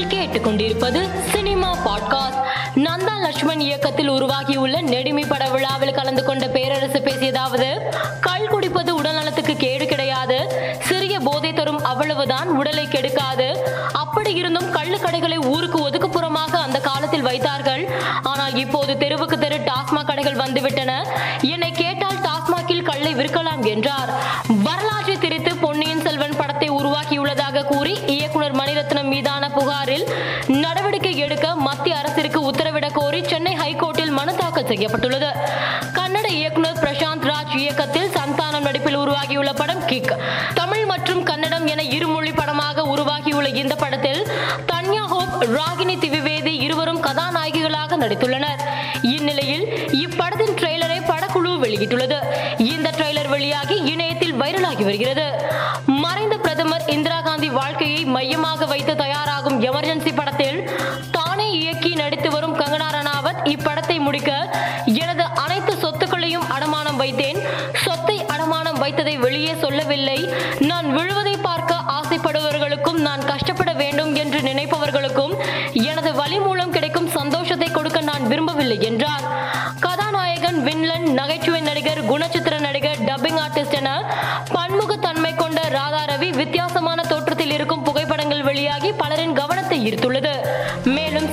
நீங்கள் கேட்டுக்கொண்டிருப்பது cinema podcast. Nanda Lakshman இயக்கத்தில் உருவாகியுள்ள நெடுமி பட விழாவில் கலந்து கொண்ட பேரரசு பேசியதாவது கள் குடிப்பது உடல்நலத்துக்கு கேடு கிடையாது சிறிய போதை தரும் அவ்வளவுதான் உடலை கெடுக்காது. அப்படி இருந்தும் கள்ளு கடைகளை ஊருக்கு ஒதுக்குப்புறமாக அந்த காலத்தில் வைத்தார்கள். ஆனால் இப்போது தெருவுக்கு தெரு டாஸ்மாக் கடைகள் வந்துவிட்டன. என்னை கேட்டால் டாஸ்மாகில் கல்லை விற்கலாம் என்றார். வரலாற்றை திரித்து பொன்னியின் செல்வன் படத்தை உருவாக்கியுள்ளதாக கூறி புகாரில் நடவடிக்கை எடுக்க மத்திய அரசிற்கு உத்தரவிடக் கோரி சென்னை ஹைகோர்ட்டில் மனு தாக்கல் செய்யப்பட்டுள்ளது. கன்னட இயக்குனர் பிரசாந்த் ராஜ் இயக்கத்தில் சந்தானம் நடிப்பில் உருவாகியுள்ள படம் கிக். தமிழ் மற்றும் கன்னடம் என இருமொழி படமாக உருவாகியுள்ள இந்த படத்தில் தன்யா ஹோப் ராகினி திவிவேதி இருவரும் கதாநாயகிகளாக நடித்துள்ளனர். இந்நிலையில் இப்படத்தின் ட்ரெய்லரை படக்குழு வெளியிட்டுள்ளது. இந்த ட்ரெய்லர் வெளியாகி இணையத்தில் வைரலாகி வருகிறது. மறைந்த பிரதமர் இந்திரா காந்தி வாழ்க்கையை மையமாக வைத்து கங்கனா ரணாவத் இப்படத்தை முடிக்க எனது அனைத்து சொத்துக்களையும் அடமானம் வைத்தேன். சொத்தை அடமானம் வைத்ததை வெளியே சொல்லவில்லை. நான் விழுவதை பார்க்க ஆசைப்படுபவர்களுக்கும் நான் கஷ்டப்பட வேண்டும் என்று நினைப்பவர்களுக்கும் எனது வழி மூலம் கிடைக்கும் சந்தோஷத்தை கொடுக்க நான் விரும்பவில்லை என்றார். கதாநாயகன் வின்லன் நகைச்சுவை நடிகர் குணச்சித்திர நடிகர் டப்பிங் ஆர்டிஸ்ட் என பன்முகத்தன்மை கொண்ட ராதா ரவி வித்தியாசமான தோற்றத்தில் இருக்கும் புகைப்படங்கள் வெளியாகி பலரின் கவனத்தை ஈர்த்துள்ளது. மேலும்